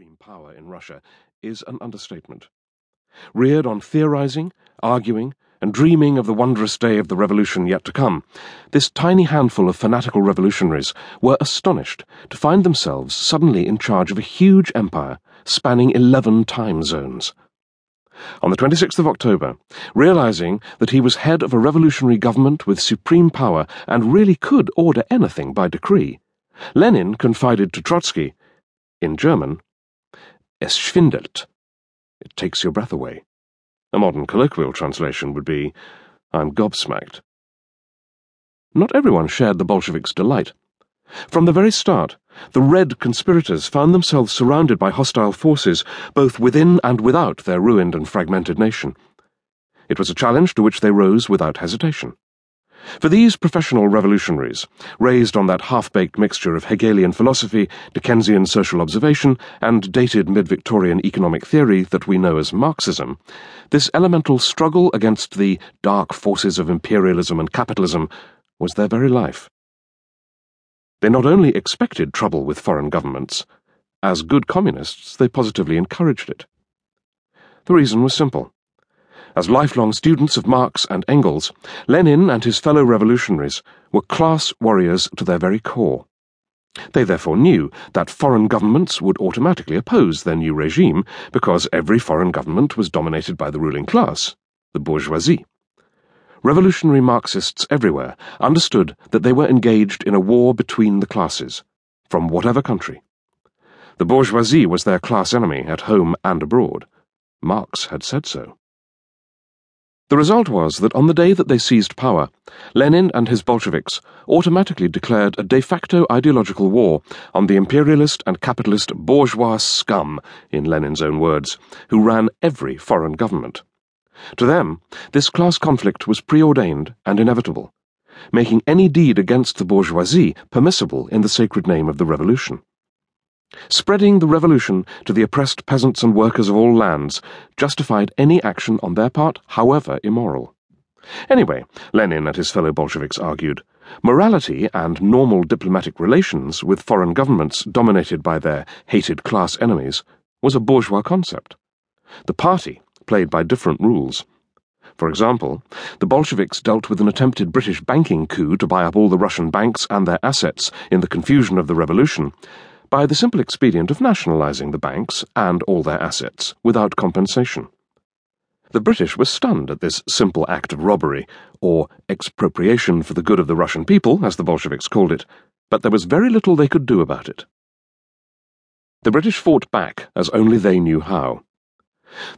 supreme power in Russia is an understatement. Reared on theorizing, arguing, and dreaming of the wondrous day of the revolution yet to come, this tiny handful of fanatical revolutionaries were astonished to find themselves suddenly in charge of a huge empire spanning 11 time zones. On the 26th of October, realizing that he was head of a revolutionary government with supreme power and really could order anything by decree, Lenin confided to Trotsky, in German, Es schwindelt. It takes your breath away. A modern colloquial translation would be, I'm gobsmacked. Not everyone shared the Bolsheviks' delight. From the very start, the Red conspirators found themselves surrounded by hostile forces, both within and without their ruined and fragmented nation. It was a challenge to which they rose without hesitation. For these professional revolutionaries, raised on that half baked mixture of Hegelian philosophy, Dickensian social observation, and dated mid Victorian economic theory that we know as Marxism, this elemental struggle against the dark forces of imperialism and capitalism was their very life. They not only expected trouble with foreign governments, as good communists, they positively encouraged it. The reason was simple. As lifelong students of Marx and Engels, Lenin and his fellow revolutionaries were class warriors to their very core. They therefore knew that foreign governments would automatically oppose their new regime because every foreign government was dominated by the ruling class, the bourgeoisie. Revolutionary Marxists everywhere understood that they were engaged in a war between the classes, from whatever country. The bourgeoisie was their class enemy at home and abroad. Marx had said so. The result was that on the day that they seized power, Lenin and his Bolsheviks automatically declared a de facto ideological war on the imperialist and capitalist bourgeois scum, in Lenin's own words, who ran every foreign government. To them, this class conflict was preordained and inevitable, making any deed against the bourgeoisie permissible in the sacred name of the revolution. Spreading the revolution to the oppressed peasants and workers of all lands justified any action on their part, however immoral. Anyway, Lenin and his fellow Bolsheviks argued, morality and normal diplomatic relations with foreign governments dominated by their hated class enemies was a bourgeois concept. The party played by different rules. For example, the Bolsheviks dealt with an attempted British banking coup to buy up all the Russian banks and their assets in the confusion of the revolution by the simple expedient of nationalizing the banks and all their assets without compensation. The British were stunned at this simple act of robbery, or expropriation for the good of the Russian people, as the Bolsheviks called it, but there was very little they could do about it. The British fought back as only they knew how.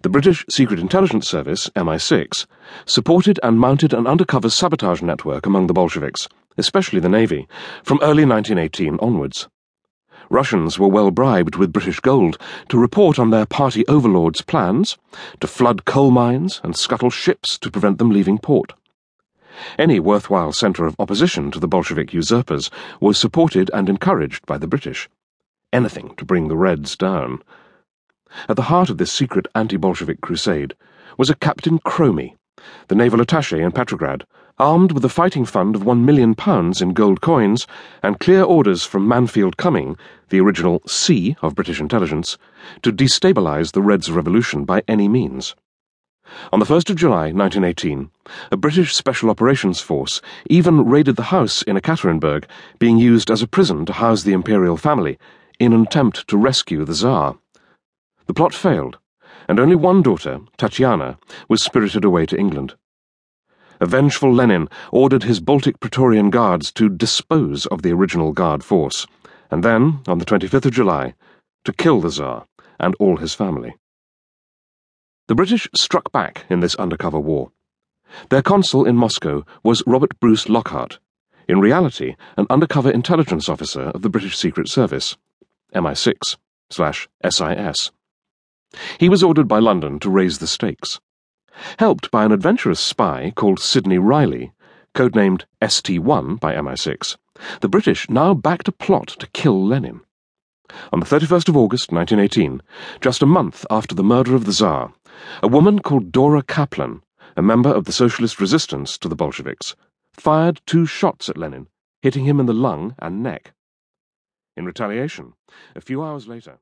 The British Secret Intelligence Service, MI6, supported and mounted an undercover sabotage network among the Bolsheviks, especially the Navy, from early 1918 onwards. Russians were well bribed with British gold to report on their party overlords' plans, to flood coal mines and scuttle ships to prevent them leaving port. Any worthwhile centre of opposition to the Bolshevik usurpers was supported and encouraged by the British. Anything to bring the Reds down. At the heart of this secret anti Bolshevik crusade was a Captain Cromie, the naval attache in Petrograd, armed with a fighting fund of one million pounds in gold coins and clear orders from Mansfield Cumming, the original C of British intelligence, to destabilise the Reds' revolution by any means. On the 1st of July 1918, a British Special Operations Force even raided the house in Ekaterinburg, being used as a prison to house the imperial family, in an attempt to rescue the Tsar. The plot failed, and only one daughter, Tatiana, was spirited away to England a vengeful Lenin ordered his Baltic Praetorian Guards to dispose of the original Guard force, and then, on the 25th of July, to kill the Tsar and all his family. The British struck back in this undercover war. Their consul in Moscow was Robert Bruce Lockhart, in reality an undercover intelligence officer of the British Secret Service, MI6 slash SIS. He was ordered by London to raise the stakes. Helped by an adventurous spy called Sidney Reilly, codenamed ST1 by MI6, the British now backed a plot to kill Lenin. On the 31st of August 1918, just a month after the murder of the Tsar, a woman called Dora Kaplan, a member of the socialist resistance to the Bolsheviks, fired two shots at Lenin, hitting him in the lung and neck. In retaliation, a few hours later,